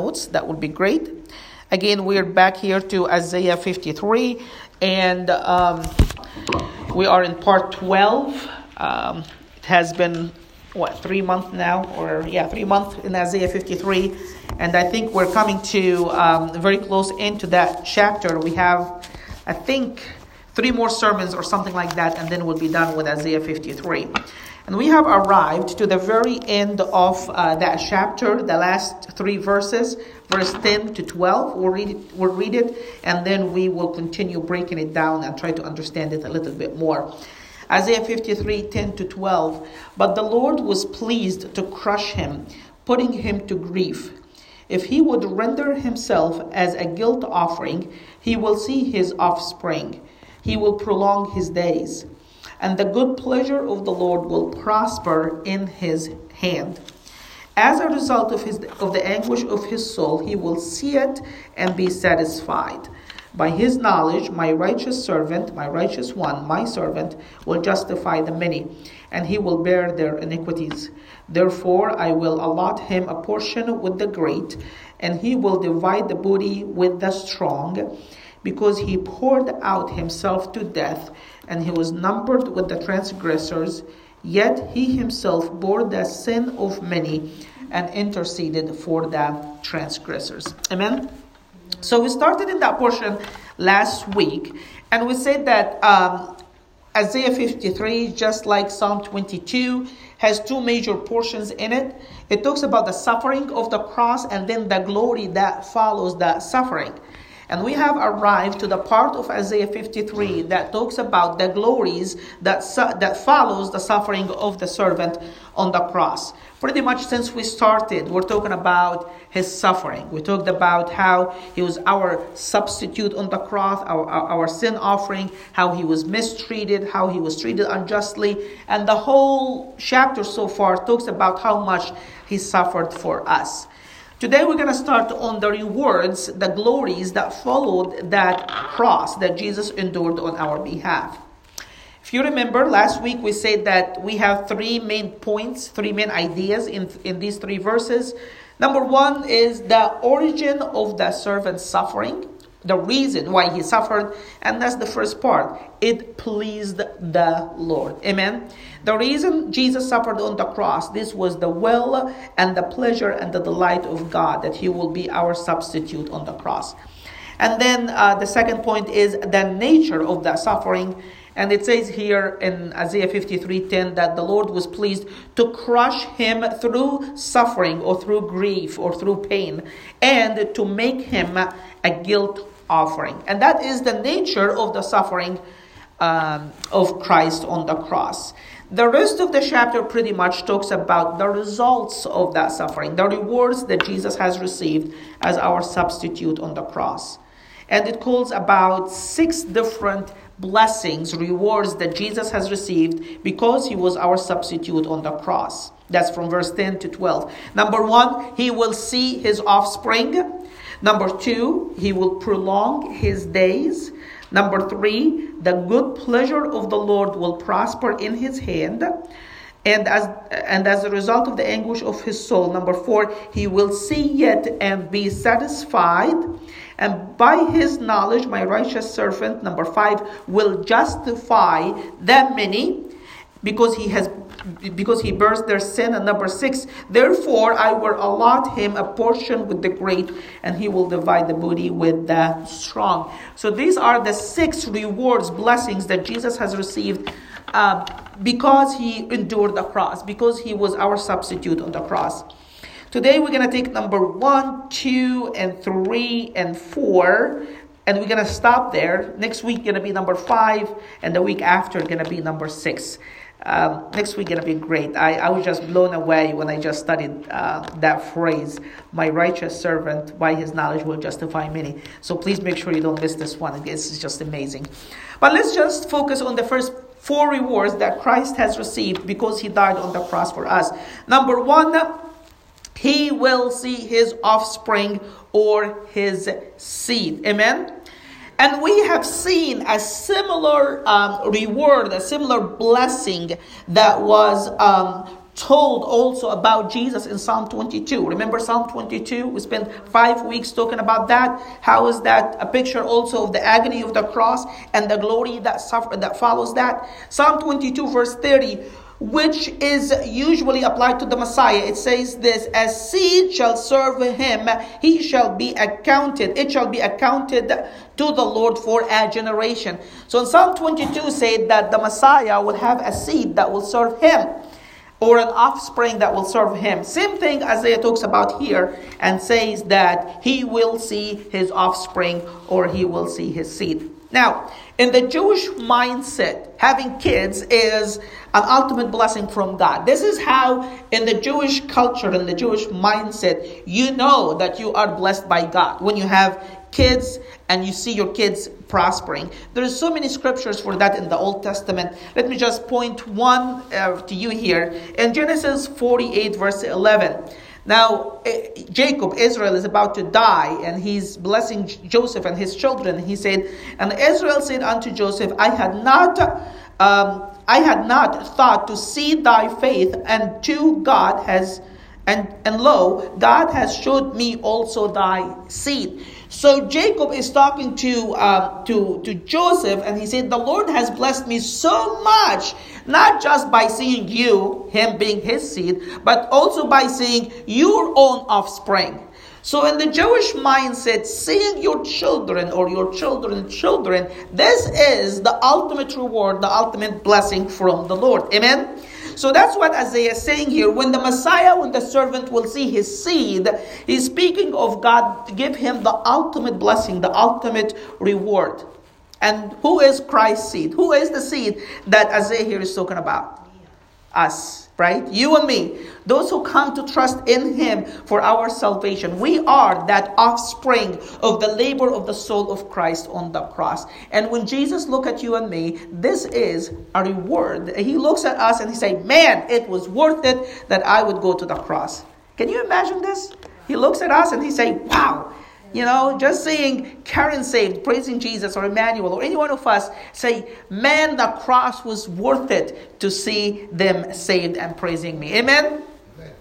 notes, that would be great. Again, we're back here to Isaiah 53, and um, we are in part 12. Um, it has been, what, three months now? Or, yeah, three months in Isaiah 53. And I think we're coming to um, very close into that chapter. We have, I think, three more sermons or something like that, and then we'll be done with Isaiah 53. And we have arrived to the very end of uh, that chapter, the last three verses, verse 10 to 12. We'll read, it, we'll read it, and then we will continue breaking it down and try to understand it a little bit more. Isaiah 53 10 to 12. But the Lord was pleased to crush him, putting him to grief. If he would render himself as a guilt offering, he will see his offspring. He will prolong his days and the good pleasure of the Lord will prosper in his hand. As a result of, his, of the anguish of his soul, he will see it and be satisfied. By his knowledge, my righteous servant, my righteous one, my servant, will justify the many, and he will bear their iniquities. Therefore, I will allot him a portion with the great, and he will divide the booty with the strong, because he poured out himself to death and he was numbered with the transgressors, yet he himself bore the sin of many and interceded for the transgressors. Amen. So we started in that portion last week, and we said that um, Isaiah 53, just like Psalm 22, has two major portions in it. It talks about the suffering of the cross and then the glory that follows that suffering. And we have arrived to the part of Isaiah 53 that talks about the glories that, that follows the suffering of the servant on the cross. Pretty much since we started, we're talking about his suffering. We talked about how he was our substitute on the cross, our, our, our sin offering, how he was mistreated, how he was treated unjustly. And the whole chapter so far talks about how much he suffered for us. Today we're going to start on the rewards, the glories that followed that cross that Jesus endured on our behalf. If you remember, last week we said that we have three main points, three main ideas in, in these three verses. Number one is the origin of the servant's suffering the reason why he suffered, and that's the first part. It pleased the Lord. Amen. The reason Jesus suffered on the cross, this was the will and the pleasure and the delight of God that he will be our substitute on the cross. And then uh, the second point is the nature of the suffering. And it says here in Isaiah 53:10 that the Lord was pleased to crush him through suffering or through grief or through pain and to make him a guilt offering. And that is the nature of the suffering um, of Christ on the cross. The rest of the chapter pretty much talks about the results of that suffering, the rewards that Jesus has received as our substitute on the cross. And it calls about six different blessings, rewards that Jesus has received because he was our substitute on the cross. That's from verse 10 to 12. Number one, he will see his offspring. Number two, he will prolong his days. Number three, the good pleasure of the Lord will prosper in his hand. And as, and as a result of the anguish of his soul, number four, he will see yet and be satisfied. And by his knowledge, my righteous servant, number five, will justify that many because he has because he bears their sin. And number 6 therefore i will allot him a portion with the great and he will divide the booty with the strong. So these are the six rewards blessings that jesus has received uh, because he endured the cross because he was our substitute on the cross. Today we're going to take number 1 2 and 3 and 4 and we're going to stop there. Next week going to be number 5 and the week after going to be number 6 um, next week gonna be great. I, I was just blown away when I just studied uh, that phrase. My righteous servant, by his knowledge, will justify many. So please make sure you don't miss this one. It's just amazing. But let's just focus on the first four rewards that Christ has received because he died on the cross for us. Number one, he will see his offspring or his seed. Amen. And we have seen a similar um, reward, a similar blessing that was um, told also about Jesus in Psalm 22. Remember Psalm 22? We spent five weeks talking about that. How is that a picture also of the agony of the cross and the glory that suffer that follows that? Psalm 22, verse 30 which is usually applied to the Messiah. It says this, as seed shall serve him, he shall be accounted, it shall be accounted to the Lord for a generation. So in Psalm 22 said that the Messiah will have a seed that will serve him or an offspring that will serve him. Same thing Isaiah talks about here and says that he will see his offspring or he will see his seed. Now, in the Jewish mindset, having kids is an ultimate blessing from God. This is how, in the Jewish culture, in the Jewish mindset, you know that you are blessed by God. When you have kids and you see your kids prospering. There's so many scriptures for that in the Old Testament. Let me just point one uh, to you here. In Genesis 48, verse 11. Now, eh, Jacob, Israel, is about to die, and he's blessing Joseph and his children. He said, And Israel said unto Joseph, I had not. Um, I had not thought to see thy faith, and to God has, and, and lo, God has showed me also thy seed. So Jacob is talking to, uh, to, to Joseph, and he said, The Lord has blessed me so much, not just by seeing you, him being his seed, but also by seeing your own offspring. So, in the Jewish mindset, seeing your children or your children's children, this is the ultimate reward, the ultimate blessing from the Lord. Amen? So that's what Isaiah is saying here. When the Messiah, when the servant will see his seed, he's speaking of God give him the ultimate blessing, the ultimate reward. And who is Christ's seed? Who is the seed that Isaiah here is talking about? Us right? You and me, those who come to trust in Him for our salvation, we are that offspring of the labor of the soul of Christ on the cross. And when Jesus look at you and me, this is a reward. He looks at us and he say, "Man, it was worth it that I would go to the cross." Can you imagine this? He looks at us and he say, "Wow." You know, just saying Karen saved, praising Jesus or Emmanuel or any one of us say, man, the cross was worth it to see them saved and praising me. Amen? Amen.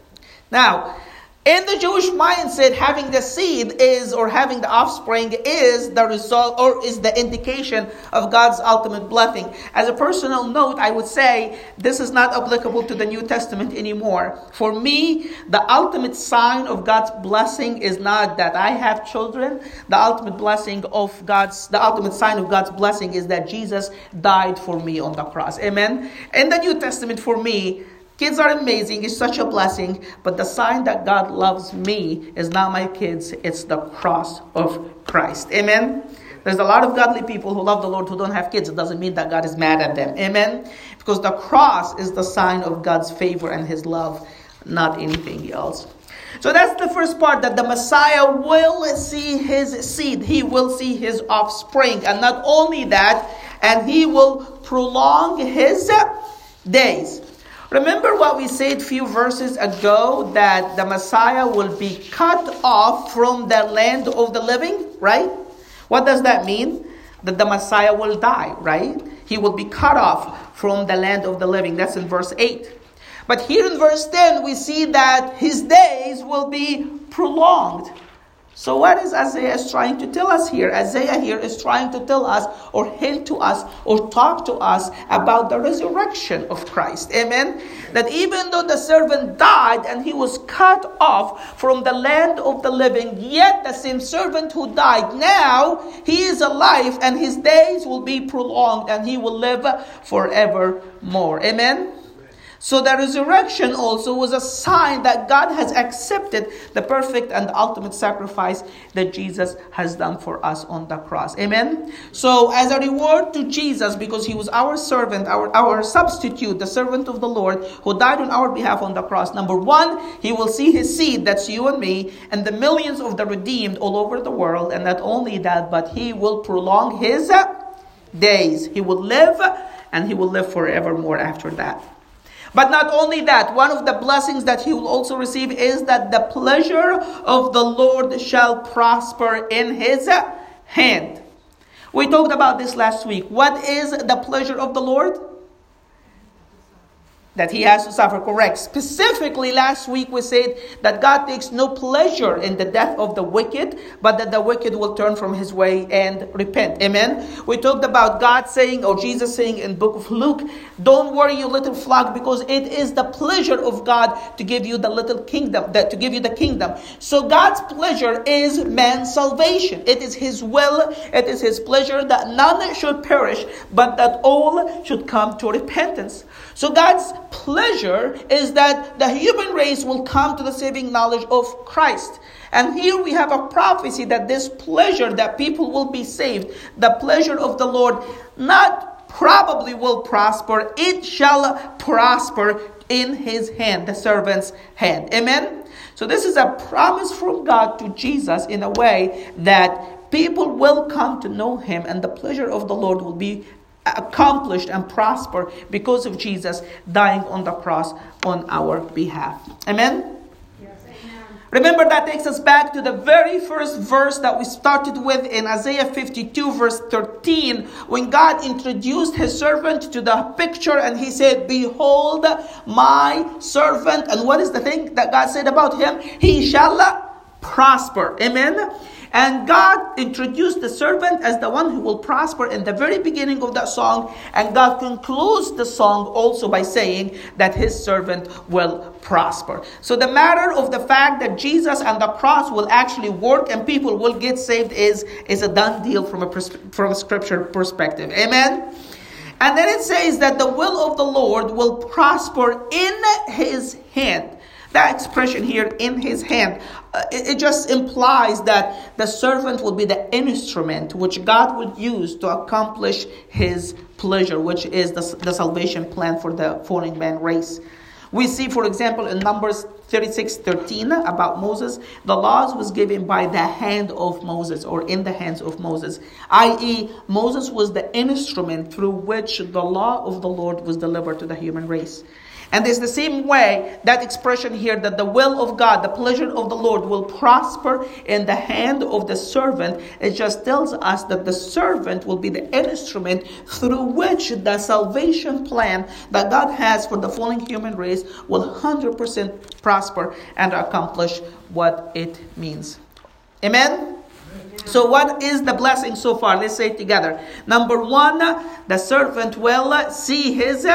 Now, in the Jewish mindset, having the seed is, or having the offspring is the result, or is the indication of God's ultimate blessing. As a personal note, I would say this is not applicable to the New Testament anymore. For me, the ultimate sign of God's blessing is not that I have children. The ultimate blessing of God's, the ultimate sign of God's blessing is that Jesus died for me on the cross. Amen. In the New Testament, for me, Kids are amazing, it's such a blessing, but the sign that God loves me is not my kids, it's the cross of Christ. Amen? There's a lot of godly people who love the Lord who don't have kids. It doesn't mean that God is mad at them. Amen? Because the cross is the sign of God's favor and His love, not anything else. So that's the first part that the Messiah will see his seed, he will see his offspring. And not only that, and he will prolong his days. Remember what we said a few verses ago that the Messiah will be cut off from the land of the living, right? What does that mean? That the Messiah will die, right? He will be cut off from the land of the living. That's in verse 8. But here in verse 10, we see that his days will be prolonged. So, what is Isaiah trying to tell us here? Isaiah here is trying to tell us, or hint to us, or talk to us about the resurrection of Christ. Amen? That even though the servant died and he was cut off from the land of the living, yet the same servant who died, now he is alive and his days will be prolonged and he will live forevermore. Amen? So the resurrection also was a sign that God has accepted the perfect and ultimate sacrifice that Jesus has done for us on the cross. Amen. So as a reward to Jesus, because he was our servant, our, our substitute, the servant of the Lord, who died on our behalf on the cross, number one, he will see his seed, that's you and me, and the millions of the redeemed all over the world. And not only that, but he will prolong his days. He will live and he will live forevermore after that. But not only that, one of the blessings that he will also receive is that the pleasure of the Lord shall prosper in his hand. We talked about this last week. What is the pleasure of the Lord? That he has to suffer, correct. Specifically, last week we said that God takes no pleasure in the death of the wicked, but that the wicked will turn from his way and repent. Amen. We talked about God saying, or Jesus saying in book of Luke, don't worry, you little flock, because it is the pleasure of God to give you the little kingdom, that to give you the kingdom. So God's pleasure is man's salvation. It is his will, it is his pleasure that none should perish, but that all should come to repentance. So God's pleasure is that the human race will come to the saving knowledge of Christ. And here we have a prophecy that this pleasure that people will be saved, the pleasure of the Lord, not probably will prosper, it shall prosper in his hand, the servant's hand. Amen? So this is a promise from God to Jesus in a way that people will come to know him and the pleasure of the Lord will be accomplished and prosper because of Jesus dying on the cross on our behalf. Amen? Remember, that takes us back to the very first verse that we started with in Isaiah 52, verse 13, when God introduced his servant to the picture and he said, Behold, my servant. And what is the thing that God said about him? He shall prosper. Amen. And God introduced the servant as the one who will prosper in the very beginning of that song. And God concludes the song also by saying that his servant will prosper. So the matter of the fact that Jesus and the cross will actually work and people will get saved is, is a done deal from a, from a scripture perspective. Amen? And then it says that the will of the Lord will prosper in his hand. That expression here, in his hand, uh, it, it, just implies that the servant will be the instrument which God would use to accomplish his pleasure, which is the, the salvation plan for the fallen man race. We see, for example, in Numbers 36 13 about Moses, the laws was given by the hand of Moses or in the hands of Moses, i.e., Moses was the instrument through which the law of the Lord was delivered to the human race. And it's the same way that expression here that the will of God, the pleasure of the Lord will prosper in the hand of the servant. It just tells us that the servant will be the instrument through which the salvation plan that God has for the fallen human race will 100% prosper and accomplish what it means. Amen? So, what is the blessing so far? Let's say it together. Number one, the servant will see his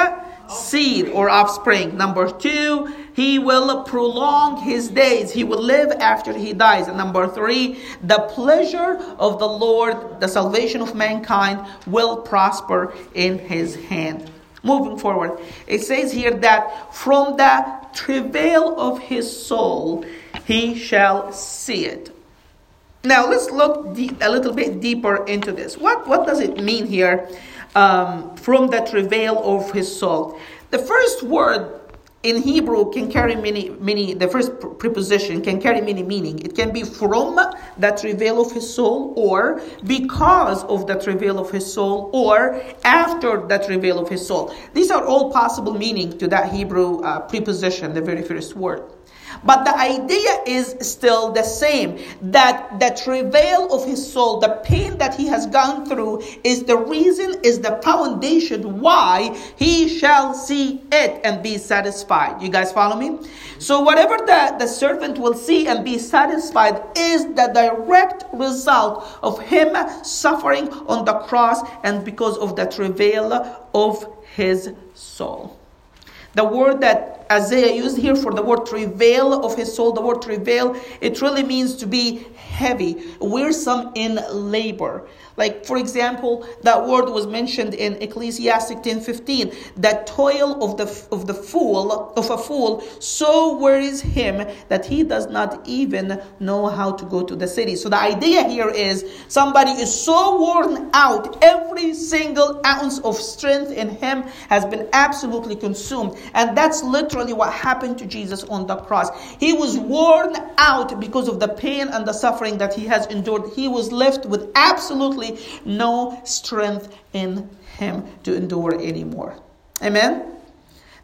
seed or offspring. Number two, he will prolong his days. He will live after he dies. And number three, the pleasure of the Lord, the salvation of mankind, will prosper in his hand. Moving forward, it says here that from the travail of his soul he shall see it. Now let's look deep, a little bit deeper into this. What, what does it mean here? um, from the travail of his soul. The first word in Hebrew can carry many, many, the first preposition can carry many meaning. It can be from the travail of his soul, or because of the travail of his soul, or after the travail of his soul. These are all possible meaning to that Hebrew uh, preposition, the very first word. But the idea is still the same that the travail of his soul, the pain that he has gone through, is the reason, is the foundation why he shall see it and be satisfied. You guys follow me? So, whatever the, the servant will see and be satisfied is the direct result of him suffering on the cross and because of the travail of his soul. The word that Isaiah used here for the word travail of his soul, the word travail, it really means to be heavy, wearisome in labor. Like, for example, that word was mentioned in Ecclesiastic 10:15. That toil of the of the fool of a fool so worries him that he does not even know how to go to the city. So the idea here is somebody is so worn out, every single ounce of strength in him has been absolutely consumed. And that's literally what happened to Jesus on the cross. He was worn out because of the pain and the suffering that he has endured. He was left with absolutely no strength in him to endure anymore. Amen?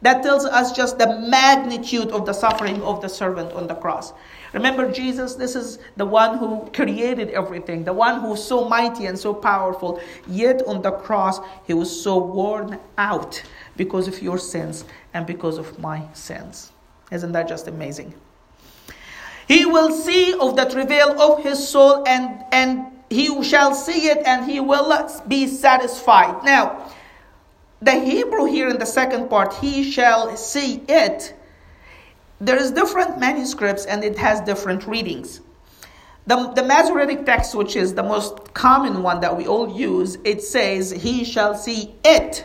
That tells us just the magnitude of the suffering of the servant on the cross. Remember, Jesus, this is the one who created everything, the one who's so mighty and so powerful. Yet on the cross, he was so worn out because of your sins and because of my sins. Isn't that just amazing? He will see of the travail of his soul and, and he shall see it and he will be satisfied. Now, the Hebrew here in the second part, he shall see it. There is different manuscripts and it has different readings. The, the Masoretic text, which is the most common one that we all use, it says, He shall see it.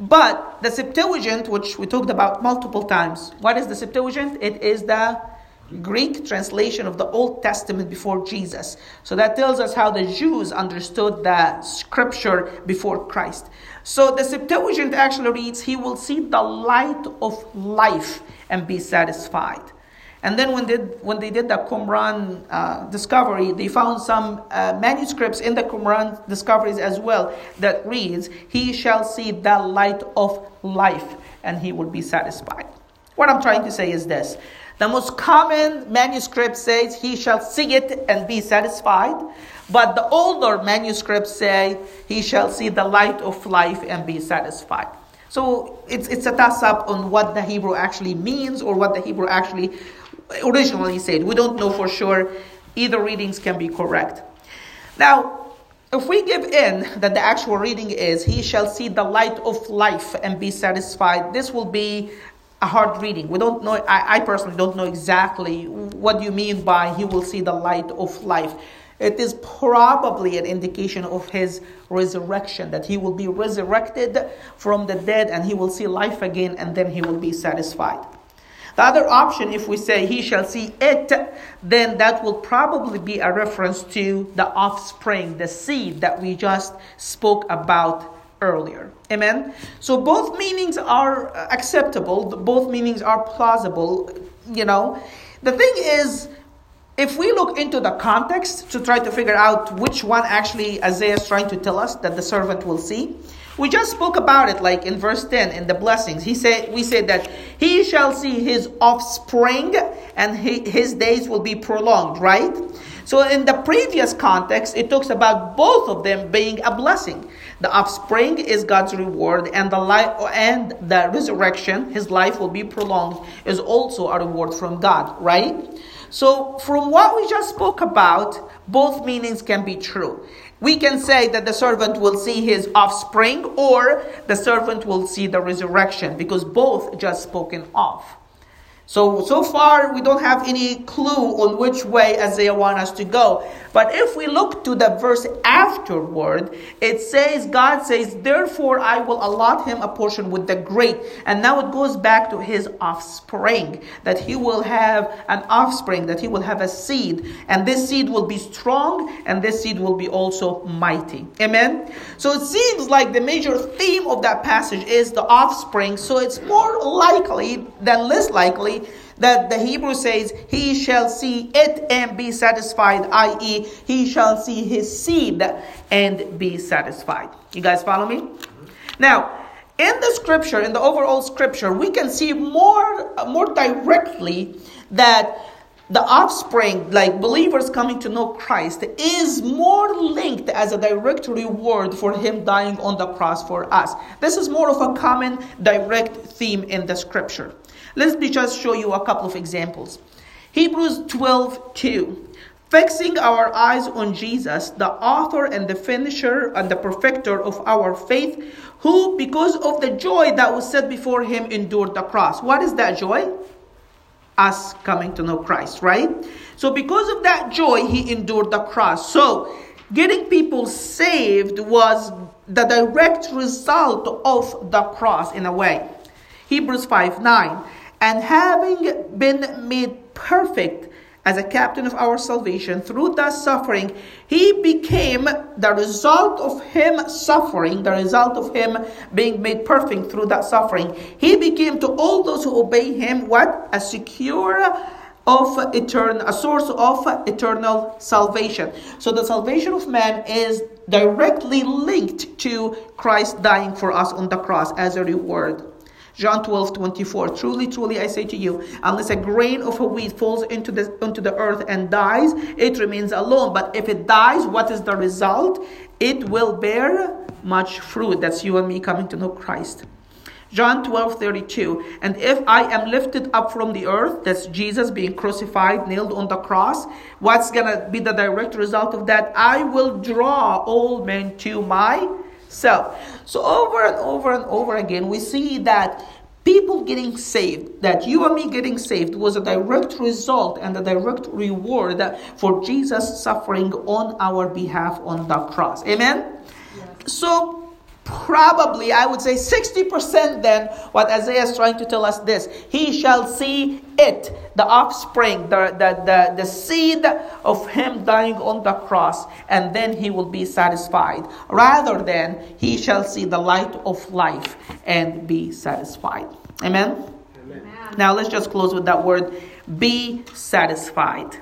But the Septuagint, which we talked about multiple times, what is the Septuagint? It is the Greek translation of the Old Testament before Jesus. So that tells us how the Jews understood the scripture before Christ. So the Septuagint actually reads, He will see the light of life and be satisfied. And then when they, when they did the Qumran uh, discovery, they found some uh, manuscripts in the Qumran discoveries as well that reads, He shall see the light of life and he will be satisfied. What I'm trying to say is this. The most common manuscript says, He shall see it and be satisfied. But the older manuscripts say, He shall see the light of life and be satisfied. So it's, it's a toss up on what the Hebrew actually means or what the Hebrew actually originally said. We don't know for sure. Either readings can be correct. Now, if we give in that the actual reading is, He shall see the light of life and be satisfied, this will be a hard reading. We don't know, I, I personally don't know exactly what you mean by He will see the light of life. It is probably an indication of his resurrection, that he will be resurrected from the dead and he will see life again and then he will be satisfied. The other option, if we say he shall see it, then that will probably be a reference to the offspring, the seed that we just spoke about earlier. Amen? So both meanings are uh, acceptable, both meanings are plausible, you know. The thing is, if we look into the context to try to figure out which one actually Isaiah is trying to tell us that the servant will see, we just spoke about it like in verse 10 in the blessings. He said we said that he shall see his offspring and he, his days will be prolonged, right? So in the previous context, it talks about both of them being a blessing. The offspring is God's reward, and the life and the resurrection, his life will be prolonged, is also a reward from God, right? So from what we just spoke about, both meanings can be true. We can say that the servant will see his offspring or the servant will see the resurrection because both just spoken of. So, so far we don't have any clue on which way Isaiah wants us to go. But if we look to the verse afterward, it says, God says, therefore I will allot him a portion with the great. And now it goes back to his offspring, that he will have an offspring, that he will have a seed. And this seed will be strong, and this seed will be also mighty. Amen? So it seems like the major theme of that passage is the offspring. So it's more likely than less likely that the Hebrew says, He shall see it and be satisfied, i.e., He shall see His seed and be satisfied. You guys follow me? Now, in the scripture, in the overall scripture, we can see more, more directly that the offspring, like believers coming to know Christ, is more linked as a direct reward for Him dying on the cross for us. This is more of a common direct theme in the scripture. Let me just show you a couple of examples. Hebrews 12 2. Fixing our eyes on Jesus, the author and the finisher and the perfecter of our faith, who, because of the joy that was set before him, endured the cross. What is that joy? Us coming to know Christ, right? So, because of that joy, he endured the cross. So, getting people saved was the direct result of the cross in a way. Hebrews 5 9 and having been made perfect as a captain of our salvation through that suffering, he became the result of him suffering, the result of him being made perfect through that suffering. He became to all those who obey him what? A secure of eternal a source of eternal salvation. So the salvation of man is directly linked to Christ dying for us on the cross as a reward. John 12, 24. Truly, truly, I say to you, unless a grain of wheat falls into the, into the earth and dies, it remains alone. But if it dies, what is the result? It will bear much fruit. That's you and me coming to know Christ. John 12 32. And if I am lifted up from the earth, that's Jesus being crucified, nailed on the cross, what's going to be the direct result of that? I will draw all men to myself. So, over and over and over again, we see that people getting saved, that you and me getting saved, was a direct result and a direct reward for Jesus suffering on our behalf on the cross. Amen? So, probably i would say 60% then what isaiah is trying to tell us this. He shall see it the offspring the, the, the, the seed of him dying on the cross and then he will be satisfied. Rather than he shall see the light of life and be satisfied. Amen, amen. now let's just close with that word be satisfied.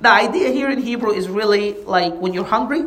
The idea here in hebrew is really like when you're hungry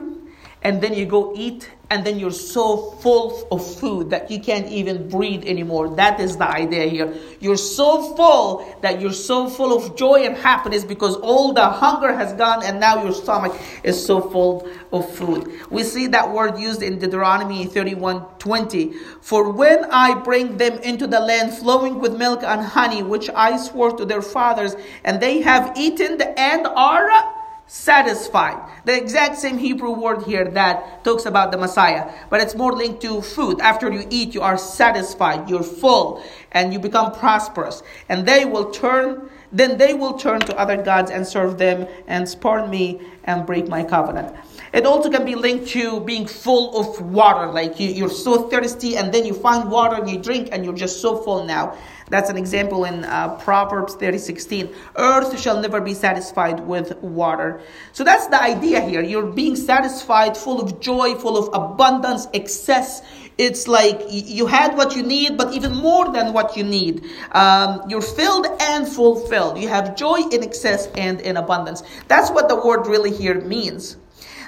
and then you go eat and then you're so full of food that you can't even breathe anymore. That is the idea here. You're so full that you're so full of joy and happiness because all the hunger has gone and now your stomach is so full of food. We see that word used in Deuteronomy 31 20. For when I bring them into the land flowing with milk and honey, which I swore to their fathers, and they have eaten and are satisfied. The exact same Hebrew word here that talks about the Messiah, but it's more linked to food. After you eat, you are satisfied, you're full, and you become prosperous. And they will turn, then they will turn to other gods and serve them and spurn me and break my covenant. It also can be linked to being full of water, like you, you're so thirsty and then you find water and you drink and you're just so full now. That's an example in uh, Proverbs 30 16. Earth shall never be satisfied with water. So that's the idea here. You're being satisfied, full of joy, full of abundance, excess. It's like you had what you need, but even more than what you need. Um, you're filled and fulfilled. You have joy in excess and in abundance. That's what the word really here means.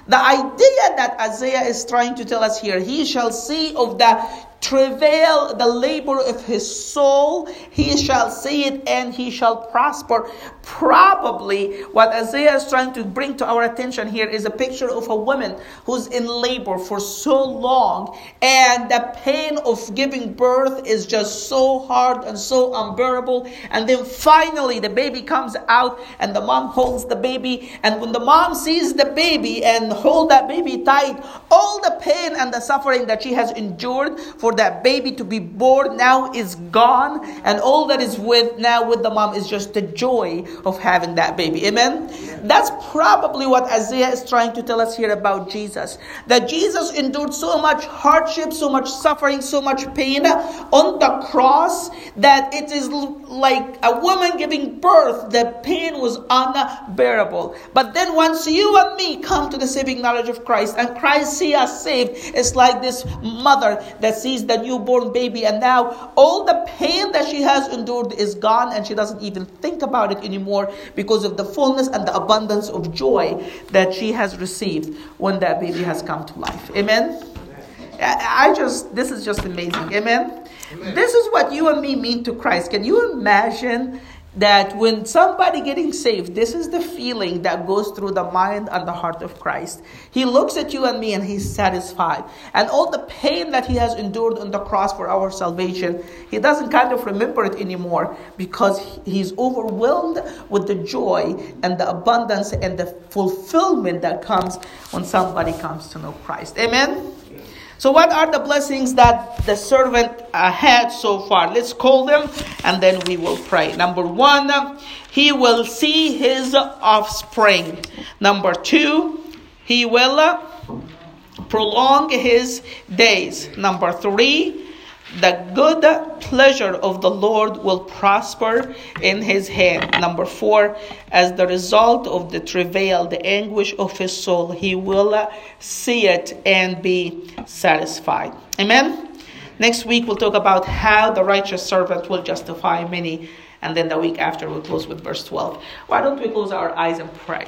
The idea that Isaiah is trying to tell us here, he shall see of the travail the labor of his soul, he shall see it and he shall prosper. Probably what Isaiah is trying to bring to our attention here is a picture of a woman who's in labor for so long, and the pain of giving birth is just so hard and so unbearable. And then finally, the baby comes out, and the mom holds the baby. And when the mom sees the baby and hold that baby tight, all the pain and the suffering that she has endured for that baby to be born now is gone, and all that is with now with the mom is just the joy of having that baby. Amen. That's probably what Isaiah is trying to tell us here about Jesus. That Jesus endured so much hardship, so much suffering, so much pain on the cross that it is like a woman giving birth. The pain was unbearable. But then once you and me come to the saving knowledge of Christ and Christ see us saved, it's like this mother that sees the newborn baby, and now all the pain that she has endured is gone, and she doesn't even think about it anymore because of the fullness and the abundance of joy that she has received when that baby has come to life. Amen? I just, this is just amazing. Amen? Amen? This is what you and me mean to Christ. Can you imagine that when somebody getting saved, this is the feeling that goes through the mind and the heart of Christ. He looks at you and me and he's satisfied. And all the pain that he has endured on the cross for our salvation, he doesn't kind of remember it anymore because he's overwhelmed with the joy and the abundance and the fulfillment that comes when somebody comes to know Christ. Amen. So, what are the blessings that the servant uh, had so far? Let's call them and then we will pray. Number one, he will see his offspring. Number two, he will uh, prolong his days. Number three, the good pleasure of the Lord will prosper in his hand. Number four, as the result of the travail, the anguish of his soul, he will see it and be satisfied. Amen. Next week, we'll talk about how the righteous servant will justify many. And then the week after, we'll close with verse 12. Why don't we close our eyes and pray?